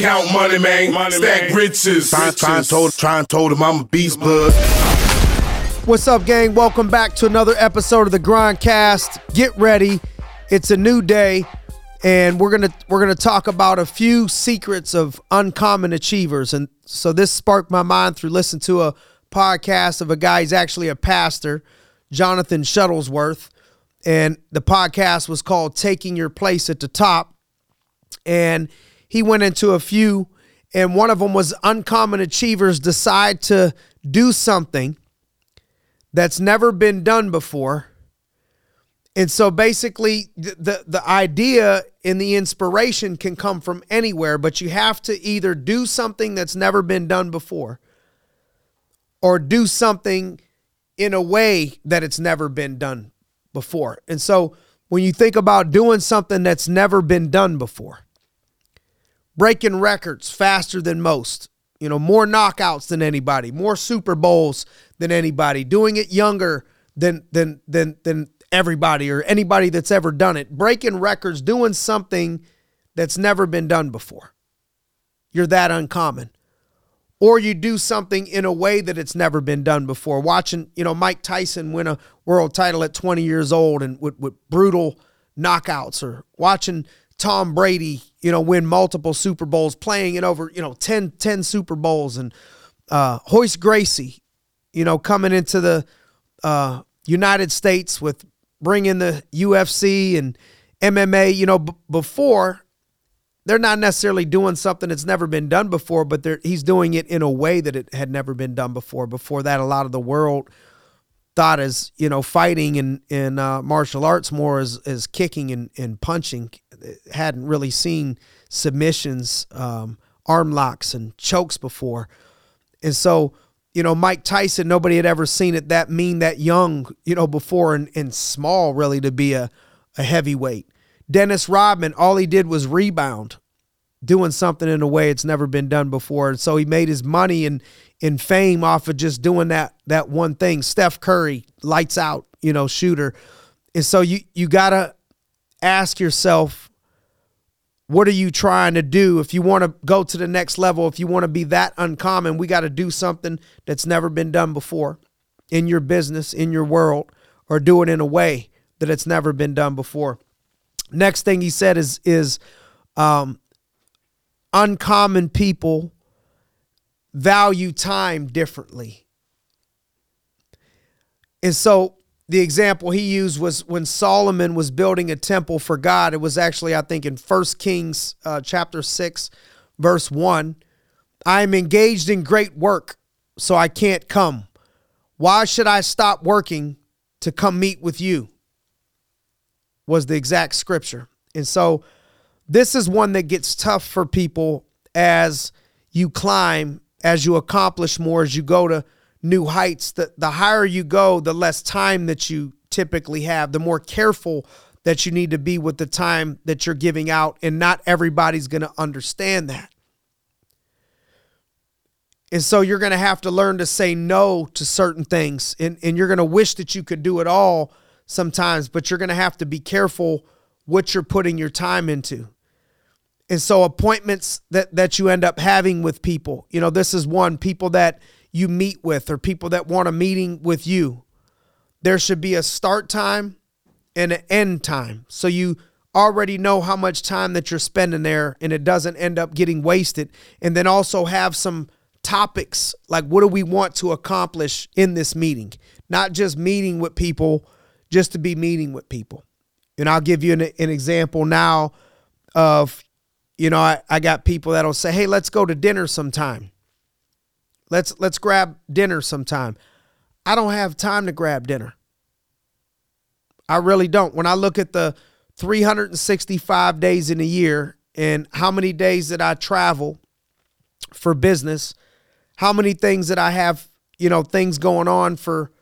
Count money, man. Money, Stack man. riches. Try, try, told, try told him I'm a beast blood. What's up, gang? Welcome back to another episode of the Grindcast. Get ready. It's a new day, and we're gonna we're gonna talk about a few secrets of uncommon achievers. And so this sparked my mind through listening to a podcast of a guy who's actually a pastor, Jonathan Shuttlesworth. And the podcast was called Taking Your Place at the Top. And he went into a few, and one of them was uncommon achievers decide to do something that's never been done before. And so basically the the idea and the inspiration can come from anywhere, but you have to either do something that's never been done before or do something in a way that it's never been done before. And so when you think about doing something that's never been done before, breaking records faster than most, you know, more knockouts than anybody, more Super Bowls than anybody, doing it younger than than than than everybody or anybody that's ever done it, breaking records, doing something that's never been done before. You're that uncommon or you do something in a way that it's never been done before. Watching, you know, Mike Tyson win a world title at 20 years old and with, with brutal knockouts, or watching Tom Brady, you know, win multiple Super Bowls, playing in over, you know, 10, 10 Super Bowls, and uh, Royce Gracie, you know, coming into the uh, United States with bringing the UFC and MMA, you know, b- before they're not necessarily doing something that's never been done before, but he's doing it in a way that it had never been done before. Before that, a lot of the world thought as you know fighting in in uh, martial arts more as as kicking and, and punching. Hadn't really seen submissions, um, arm locks, and chokes before, and so you know Mike Tyson. Nobody had ever seen it that mean, that young, you know, before and, and small really to be a a heavyweight. Dennis Rodman, all he did was rebound, doing something in a way it's never been done before. And so he made his money and in fame off of just doing that that one thing. Steph Curry, lights out, you know, shooter. And so you you gotta ask yourself, what are you trying to do? If you want to go to the next level, if you want to be that uncommon, we got to do something that's never been done before in your business, in your world, or do it in a way that it's never been done before. Next thing he said is is um, uncommon people value time differently. And so the example he used was when Solomon was building a temple for God. It was actually, I think, in First Kings uh, chapter 6, verse 1. I am engaged in great work, so I can't come. Why should I stop working to come meet with you? was the exact scripture. And so this is one that gets tough for people as you climb, as you accomplish more, as you go to new heights. The, the higher you go, the less time that you typically have, the more careful that you need to be with the time that you're giving out. And not everybody's going to understand that. And so you're going to have to learn to say no to certain things. And, and you're going to wish that you could do it all sometimes, but you're going to have to be careful what you're putting your time into. And so appointments that that you end up having with people, you know, this is one people that you meet with or people that want a meeting with you. There should be a start time and an end time. So you already know how much time that you're spending there and it doesn't end up getting wasted. And then also have some topics like what do we want to accomplish in this meeting? Not just meeting with people just to be meeting with people. And I'll give you an, an example now of, you know, I, I got people that'll say, hey, let's go to dinner sometime. Let's let's grab dinner sometime. I don't have time to grab dinner. I really don't. When I look at the 365 days in a year and how many days that I travel for business, how many things that I have, you know, things going on for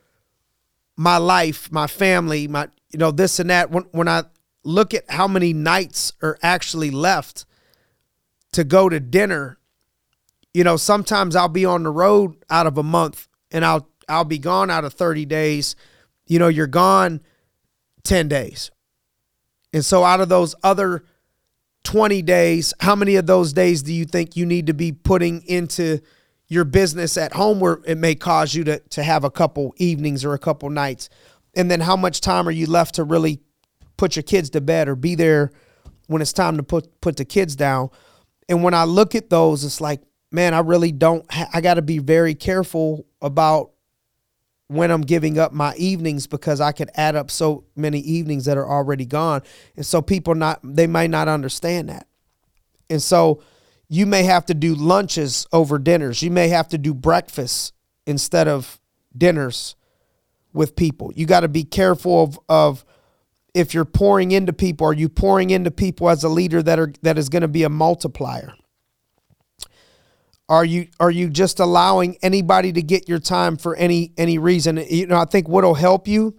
my life, my family, my you know this and that. When when I look at how many nights are actually left to go to dinner, you know, sometimes I'll be on the road out of a month and I'll I'll be gone out of 30 days. You know, you're gone 10 days. And so out of those other 20 days, how many of those days do you think you need to be putting into your business at home where it may cause you to, to have a couple evenings or a couple nights? And then how much time are you left to really put your kids to bed or be there when it's time to put put the kids down? And when I look at those, it's like, man, I really don't. Ha- I got to be very careful about when I'm giving up my evenings because I could add up so many evenings that are already gone. And so people not they might not understand that. And so you may have to do lunches over dinners. You may have to do breakfast instead of dinners with people. You got to be careful of of if you're pouring into people, are you pouring into people as a leader that are that is going to be a multiplier? Are you are you just allowing anybody to get your time for any any reason? You know, I think what'll help you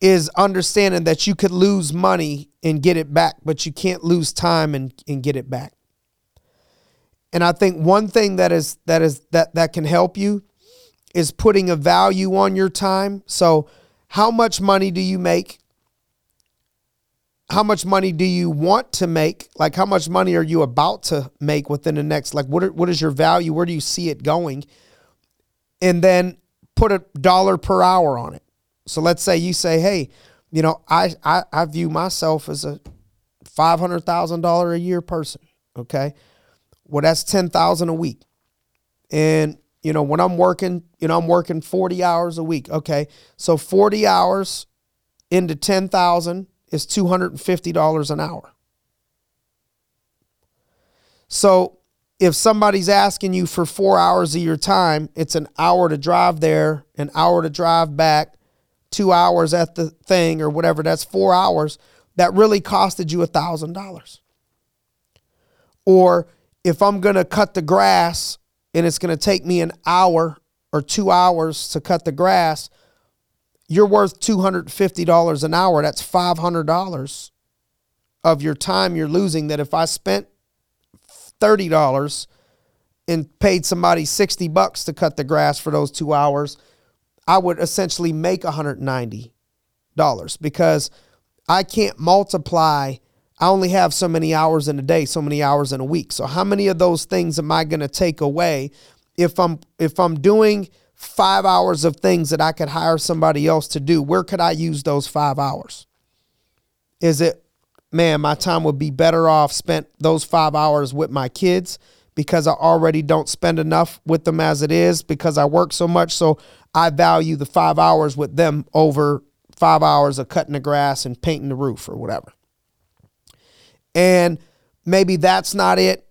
is understanding that you could lose money and get it back, but you can't lose time and, and get it back. And I think one thing that is that is that that can help you is putting a value on your time. So how much money do you make? How much money do you want to make? Like how much money are you about to make within the next like what are, what is your value? Where do you see it going? And then put a dollar per hour on it. So let's say you say, "Hey, you know, I I, I view myself as a five hundred thousand dollar a year person." Okay, well that's ten thousand a week, and you know when I'm working, you know I'm working forty hours a week. Okay, so forty hours into ten thousand is $250 an hour. So if somebody's asking you for four hours of your time, it's an hour to drive there, an hour to drive back, two hours at the thing or whatever, that's four hours. That really costed you a $1,000. Or if I'm going to cut the grass and it's going to take me an hour or two hours to cut the grass, you're worth $250 an hour. That's $500 of your time you're losing. That if I spent $30 and paid somebody 60 bucks to cut the grass for those two hours, I would essentially make $190 because I can't multiply. I only have so many hours in a day, so many hours in a week. So how many of those things am I going to take away if I'm if I'm doing five hours of things that I could hire somebody else to do, where could I use those five hours? Is it, man, my time would be better off spent those five hours with my kids because I already don't spend enough with them as it is because I work so much. So I value the five hours with them over five hours of cutting the grass and painting the roof or whatever. And maybe that's not it.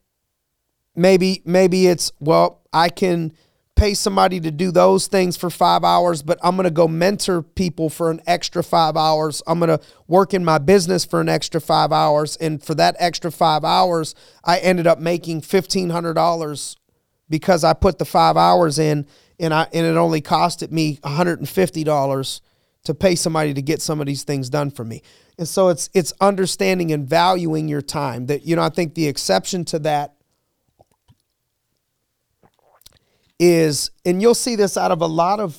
Maybe, maybe it's, well, I can pay somebody to do those things for five hours, but I'm going to go mentor people for an extra five hours. I'm going to work in my business for an extra five hours. And for that extra five hours, I ended up making $1,500 because I put the five hours in and I, and it only costed me $150 to pay somebody to get some of these things done for me. And so it's, it's understanding and valuing your time that, you know, I think the exception to that is, and you'll see this out of a lot of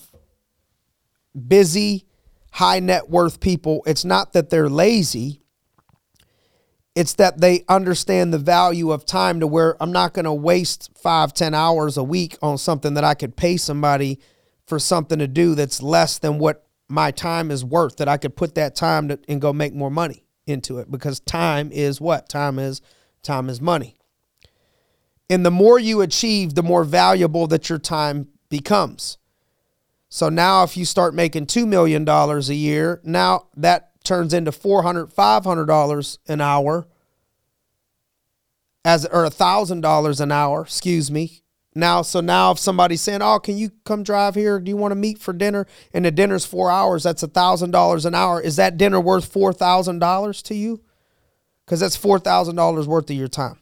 busy, high net worth people. It's not that they're lazy, it's that they understand the value of time to where I'm not going to waste five, ten hours a week on something that I could pay somebody for something to do that's less than what my time is worth, that I could put that time to, and go make more money into it because time is what? Time is time is money. And the more you achieve, the more valuable that your time becomes. So now if you start making $2 million a year, now that turns into $400, $500 an hour as or $1,000 an hour, excuse me. Now, so now if somebody's saying, "Oh, can you come drive here? Do you want to meet for dinner?" and the dinner's 4 hours, that's $1,000 an hour. Is that dinner worth $4,000 to you? Cuz that's $4,000 worth of your time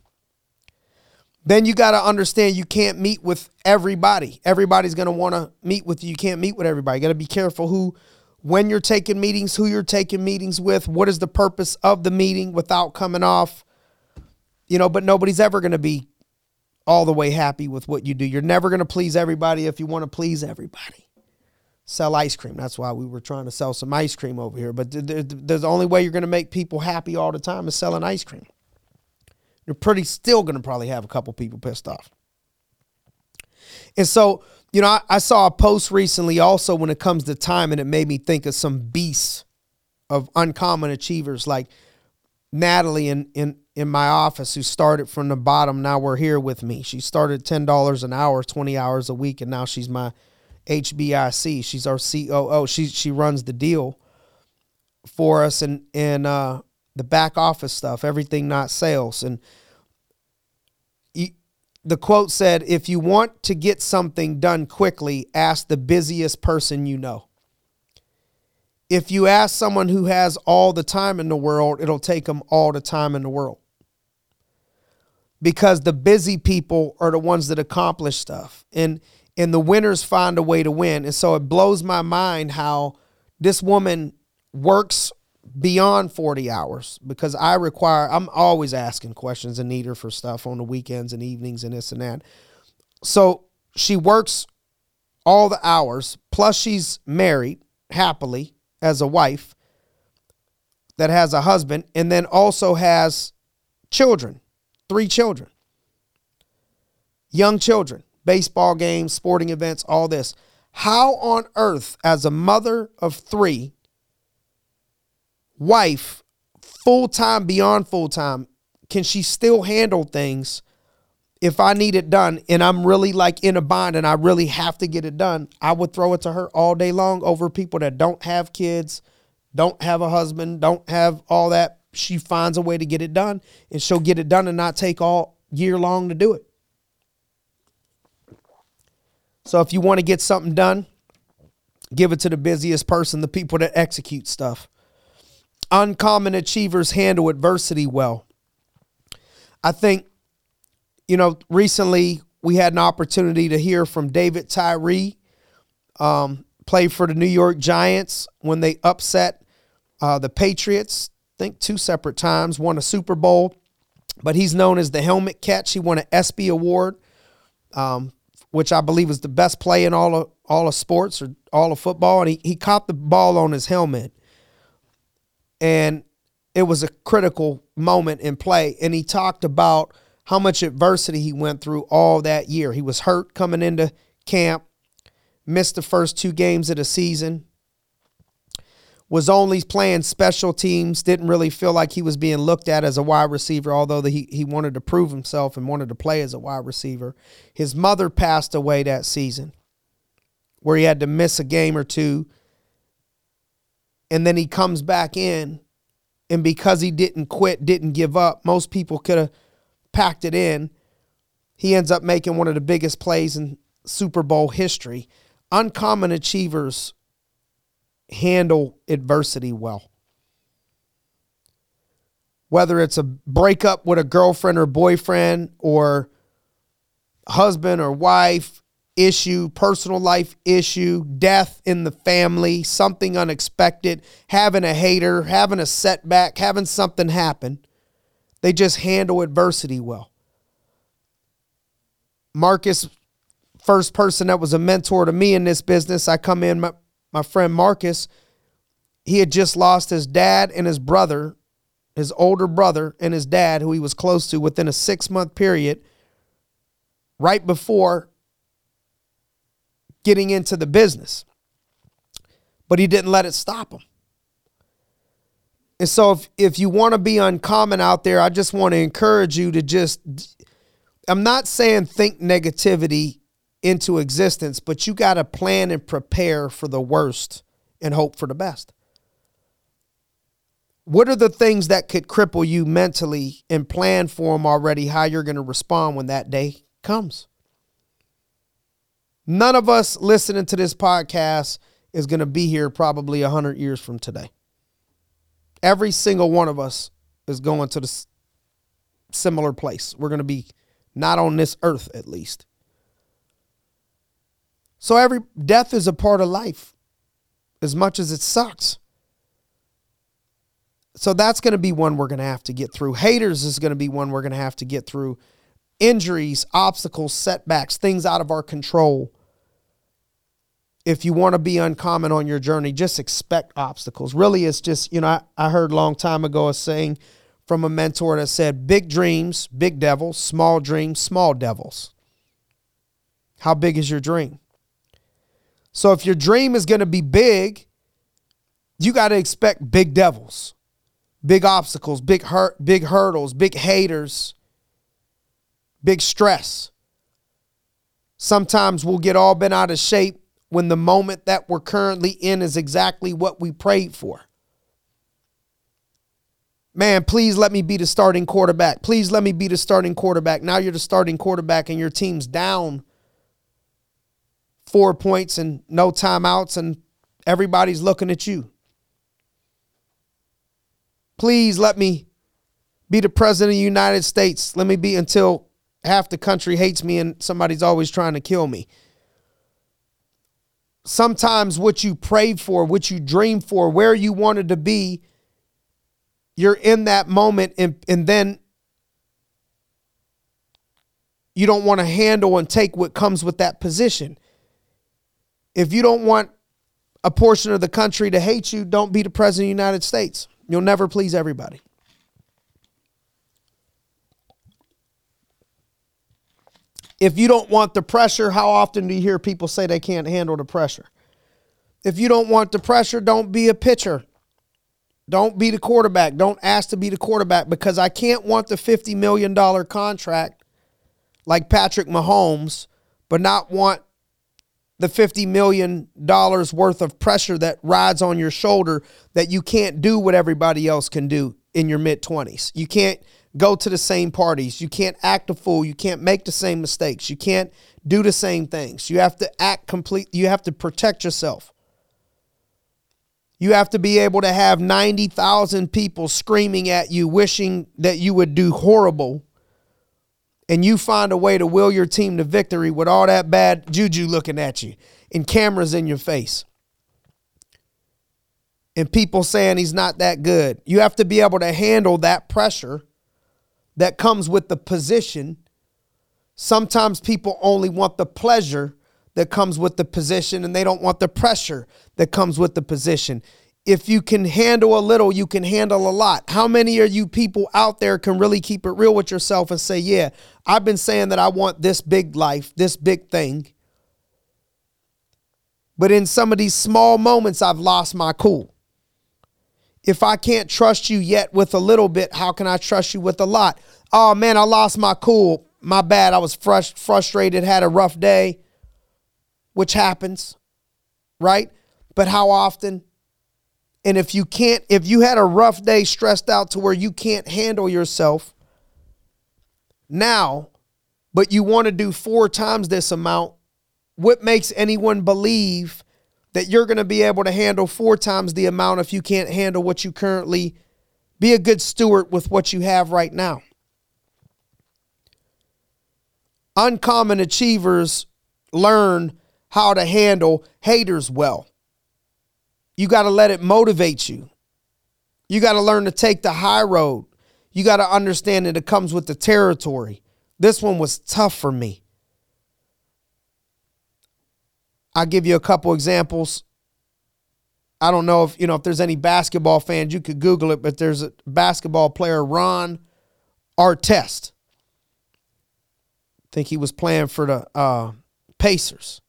then you got to understand you can't meet with everybody. Everybody's going to want to meet with you. You can't meet with everybody. You got to be careful who, when you're taking meetings, who you're taking meetings with, what is the purpose of the meeting without coming off, you know, but nobody's ever going to be all the way happy with what you do. You're never going to please everybody if you want to please everybody. sell ice cream. That's why we were trying to sell some ice cream over here. But the only way you're going to make people happy all the time is selling ice cream. You're pretty still going to probably have a couple people pissed off. And so, you know, I, I, saw a post recently also when it comes to time, and it made me think of some beasts of uncommon achievers like Natalie in, in, in my office who started from the bottom. Now we're here with me. She started $10 an hour, 20 hours a week, and now she's my HBIC. She's our COO. She she runs the deal for us and and uh, the back office stuff, everything not sales. And he, the quote said, "If you want to get something done quickly, ask the busiest person you know." If you ask someone who has all the time in the world, it'll take them all the time in the world. Because the busy people are the ones that accomplish stuff. And and the winners find a way to win. And so it blows my mind how this woman works beyond 40 hours because I require, I'm always asking questions and need her for stuff on the weekends and evenings and this and that. So she works all the hours, plus she's married happily as a wife that has a husband and then also has children, three children, young children baseball games, sporting events, all this. How on earth, as a mother of three, wife, full time, beyond full time, can she still handle things if I need it done and I'm really like in a bind and I really have to get it done? I would throw it to her all day long over people that don't have kids, don't have a husband, don't have all that. She finds a way to get it done and she'll get it done and not take all year long to do it. So if you want to get something done, give it to the busiest person, the people that execute stuff. Uncommon achievers handle adversity well. I think, you know, recently we had an opportunity to hear from David Tyree, um, played for the New York Giants when they upset uh, the Patriots. I think two separate times, won a Super Bowl, but he's known as the helmet catch. He won an ESPY award um, which I believe was the best play in all of all of sports or all of football, and he, he caught the ball on his helmet. And it was a critical moment in play. And he talked about how much adversity he went through all that year. He was hurt coming into camp, missed the first two games of the season, was only playing special teams, didn't really feel like he was being looked at as a wide receiver, although the, he, he wanted to prove himself and wanted to play as a wide receiver. His mother passed away that season, where he had to miss a game or two. And then he comes back in, and because he didn't quit, didn't give up, most people could have packed it in. He ends up making one of the biggest plays in Super Bowl history. Uncommon achievers handle adversity well. Whether it's a breakup with a girlfriend or boyfriend or husband or wife issue, personal life issue, death in the family, something unexpected, having a hater, having a setback, having something happen, they just handle adversity well. Marcus, first person that was a mentor to me in this business, I come in, my, my friend Marcus, he had just lost his dad and his brother, his older brother and his dad, who he was close to within a six month period, right before getting into the business. But he didn't let it stop him. And so if, if you want to be uncommon out there, I just want to encourage you to just I'm not saying think negativity into existence, but you got to plan and prepare for the worst and hope for the best. What are the things that could cripple you mentally and plan for them already how you're going to respond when that day comes? None of us listening to this podcast is going to be here probably 100 years from today. Every single one of us is going to the similar place. We're going to be not on this earth at least. So every death is a part of life as much as it sucks. So that's going to be one we're going to have to get through. Haters is going to be one we're going to have to get through. Injuries, obstacles, setbacks, things out of our control. If you want to be uncommon on your journey, just expect obstacles. Really, it's just, you know, I, I heard a long time ago a saying from a mentor that said, big dreams, big devils, small dreams, small devils. How big is your dream? So if your dream is going to be big, you got to expect big devils, big obstacles, big hurt, big hurdles, big haters, big stress. Sometimes we'll get all bent out of shape when the moment that we're currently in is exactly what we prayed for. Man, please let me be the starting quarterback. Please let me be the starting quarterback. Now you're the starting quarterback and your team's down four points and no timeouts, and everybody's looking at you. Please let me be the president of the United States. Let me be until half the country hates me and somebody's always trying to kill me sometimes what you prayed for, what you dreamed for, where you wanted to be, you're in that moment and, and then you don't want to handle and take what comes with that position. If you don't want a portion of the country to hate you, don't be the president of the United States. You'll never please everybody. If you don't want the pressure, how often do you hear people say they can't handle the pressure? If you don't want the pressure, don't be a pitcher. Don't be the quarterback. Don't ask to be the quarterback because I can't want the $50 million contract like Patrick Mahomes, but not want the $50 million worth of pressure that rides on your shoulder that you can't do what everybody else can do in your mid 20s. You can't go to the same parties. You can't act a fool. You can't make the same mistakes. You can't do the same things. You have to act complete. You have to protect yourself. You have to be able to have 90,000 people screaming at you, wishing that you would do horrible. And you find a way to will your team to victory with all that bad juju looking at you and cameras in your face. And people saying he's not that good. You have to be able to handle that pressure that comes with the position. Sometimes people only want the pleasure that comes with the position and they don't want the pressure that comes with the position. If you can handle a little, you can handle a lot. How many of you people out there can really keep it real with yourself and say, Yeah, I've been saying that I want this big life, this big thing. But in some of these small moments, I've lost my cool. If I can't trust you yet with a little bit, how can I trust you with a lot? Oh man, I lost my cool. My bad. I was frust- frustrated, had a rough day, which happens, right? But how often? And if you can't, if you had a rough day stressed out to where you can't handle yourself now, but you want to do four times this amount, what makes anyone believe that you're going to be able to handle four times the amount if you can't handle what you currently be a good steward with what you have right now. Uncommon achievers learn how to handle haters well. You got to let it motivate you. You got to learn to take the high road. You got to understand that it comes with the territory. This one was tough for me. I'll give you a couple examples. I don't know if you know if there's any basketball fans. You could Google it, but there's a basketball player, Ron Artest. I think he was playing for the uh, Pacers.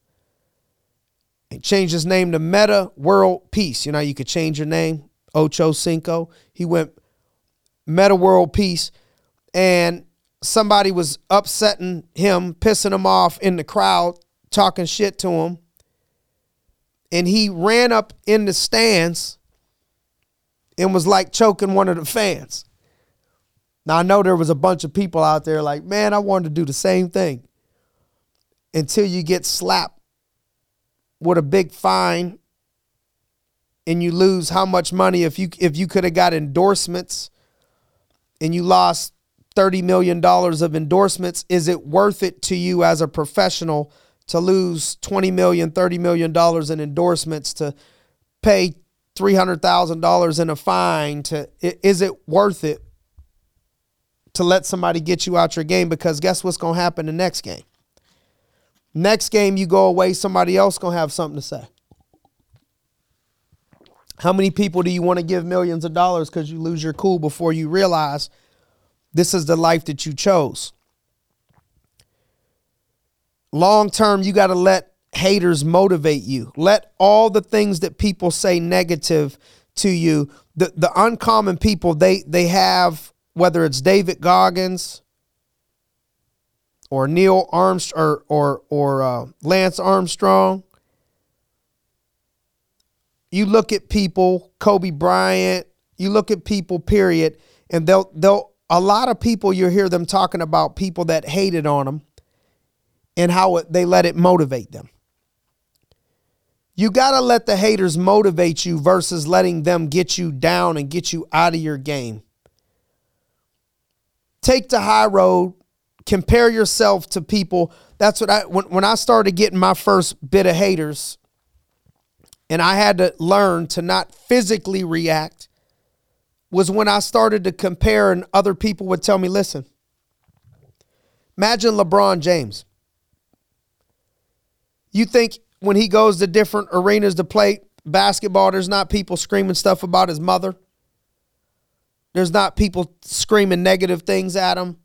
He changed his name to Metta World Peace. You know, you could change your name, Ocho Cinco. He went Metta World Peace, and somebody was upsetting him, pissing him off in the crowd, talking shit to him and he ran up in the stands and was like choking one of the fans. Now I know there was a bunch of people out there like, man, I wanted to do the same thing. Until you get slapped with a big fine and you lose how much money if you if you could have got endorsements and you lost 30 million dollars of endorsements, is it worth it to you as a professional to lose 20 million, 30 million dollars in endorsements to pay $300,000 in a fine to is it worth it to let somebody get you out your game because guess what's going to happen the next game? Next game you go away, somebody else gonna have something to say. How many people do you want to give millions of dollars because you lose your cool before you realize this is the life that you chose? Long term, you got to let haters motivate you. Let all the things that people say negative to you, the, the uncommon people, they they have whether it's David Goggins or Neil Armstrong or or, or uh, Lance Armstrong you look at people, Kobe Bryant, you look at people, period, and they'll they'll a lot of people you hear them talking about people that hated on them and how they let it motivate them. You got to let the haters motivate you versus letting them get you down and get you out of your game. Take the high road, compare yourself to people. That's what I when, when I started getting my first bit of haters, and I had to learn to not physically react was when I started to compare and other people would tell me, listen, imagine LeBron James. You think when he goes to different arenas to play basketball, there's not people screaming stuff about his mother? There's not people screaming negative things at him,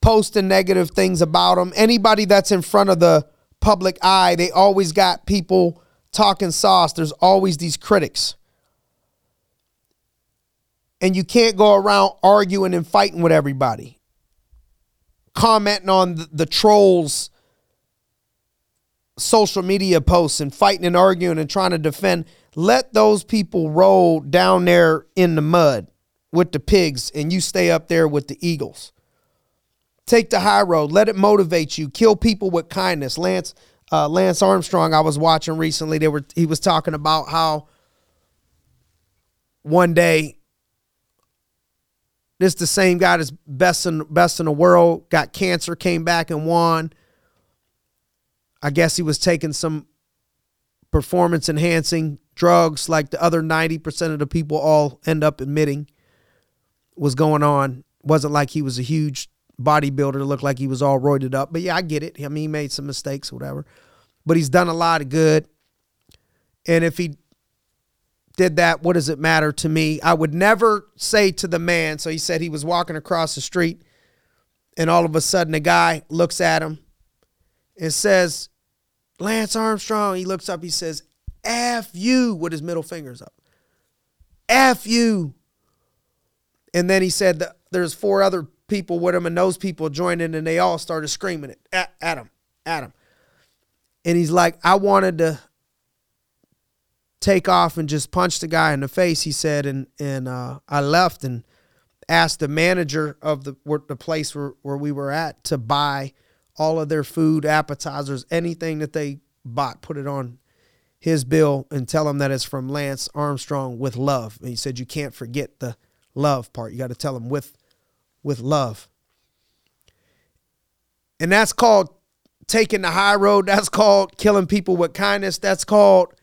posting negative things about him. Anybody that's in front of the public eye, they always got people talking sauce. There's always these critics. And you can't go around arguing and fighting with everybody, commenting on the, the trolls' social media posts and fighting and arguing and trying to defend. Let those people roll down there in the mud with the pigs and you stay up there with the eagles. Take the high road. Let it motivate you. Kill people with kindness. Lance uh, Lance Armstrong, I was watching recently. They were he was talking about how one day this the same guy that's best in best in the world got cancer, came back and won. I guess he was taking some performance enhancing drugs like the other 90% of the people all end up admitting was going on. Wasn't like he was a huge bodybuilder looked like he was all roided up. But yeah, I get it. I mean, he made some mistakes, whatever. But he's done a lot of good. And if he did that, what does it matter to me? I would never say to the man. So he said he was walking across the street, and all of a sudden, a guy looks at him and says, Lance Armstrong. He looks up, he says, F you, with his middle fingers up. F you. And then he said there's four other people with him, and those people joined in, and they all started screaming it at, at him, at him. And he's like, I wanted to take off and just punch the guy in the face. He said, and and uh, I left and asked the manager of the the place where, where we were at to buy all of their food, appetizers, anything that they bought, put it on his bill and tell him that it's from Lance Armstrong with love. And he said you can't forget the love part. You got to tell him with with love. And that's called taking the high road. That's called killing people with kindness. That's called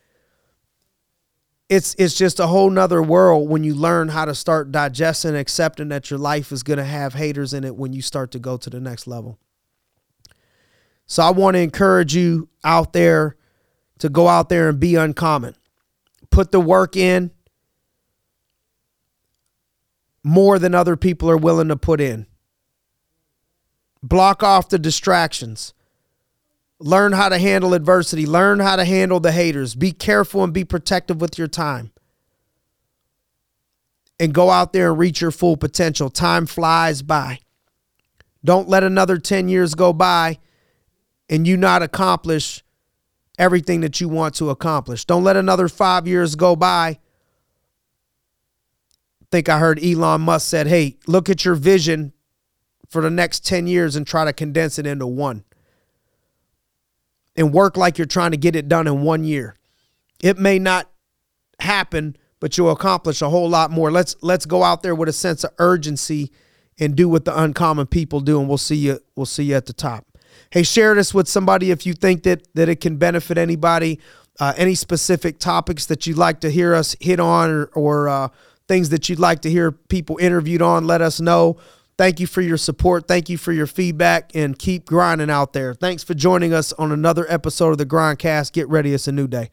it's it's just a whole nother world when you learn how to start digesting, accepting that your life is gonna have haters in it when you start to go to the next level. So I want to encourage you out there to go out there and be uncommon. Put the work in more than other people are willing to put in. Block off the distractions. Learn how to handle adversity. Learn how to handle the haters. Be careful and be protective with your time. And go out there and reach your full potential. Time flies by. Don't let another 10 years go by and you not accomplish everything that you want to accomplish. Don't let another five years go by. I think I heard Elon Musk said, hey, look at your vision for the next 10 years and try to condense it into one and work like you're trying to get it done in one year. It may not happen, but you'll accomplish a whole lot more. Let's let's go out there with a sense of urgency and do what the uncommon people do, and we'll see you. We'll see you at the top. Hey, share this with somebody if you think that that it can benefit anybody. Uh, any specific topics that you'd like to hear us hit on, or, or uh, things that you'd like to hear people interviewed on, let us know. Thank you for your support. Thank you for your feedback and keep grinding out there. Thanks for joining us on another episode of the Grindcast. Get ready, it's a new day.